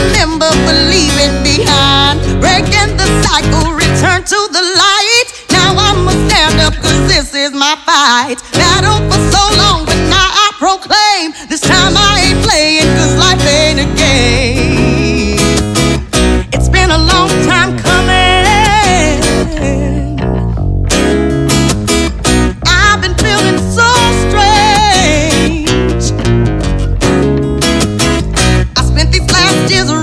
remember believing behind. Breaking the cycle, return to the light. Now I'ma stand up, cause this is my fight. Battle for so long, but now I proclaim this time I ain't playing, cause life ain't a game. It's been a long time coming. is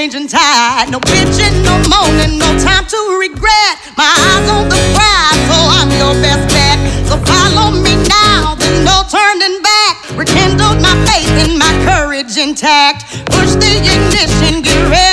changing tide. No bitching, no moaning, no time to regret. My eyes on the prize, so I'm your best bet. So follow me now, then no turning back. Rekindled my faith and my courage intact. Push the ignition, get ready.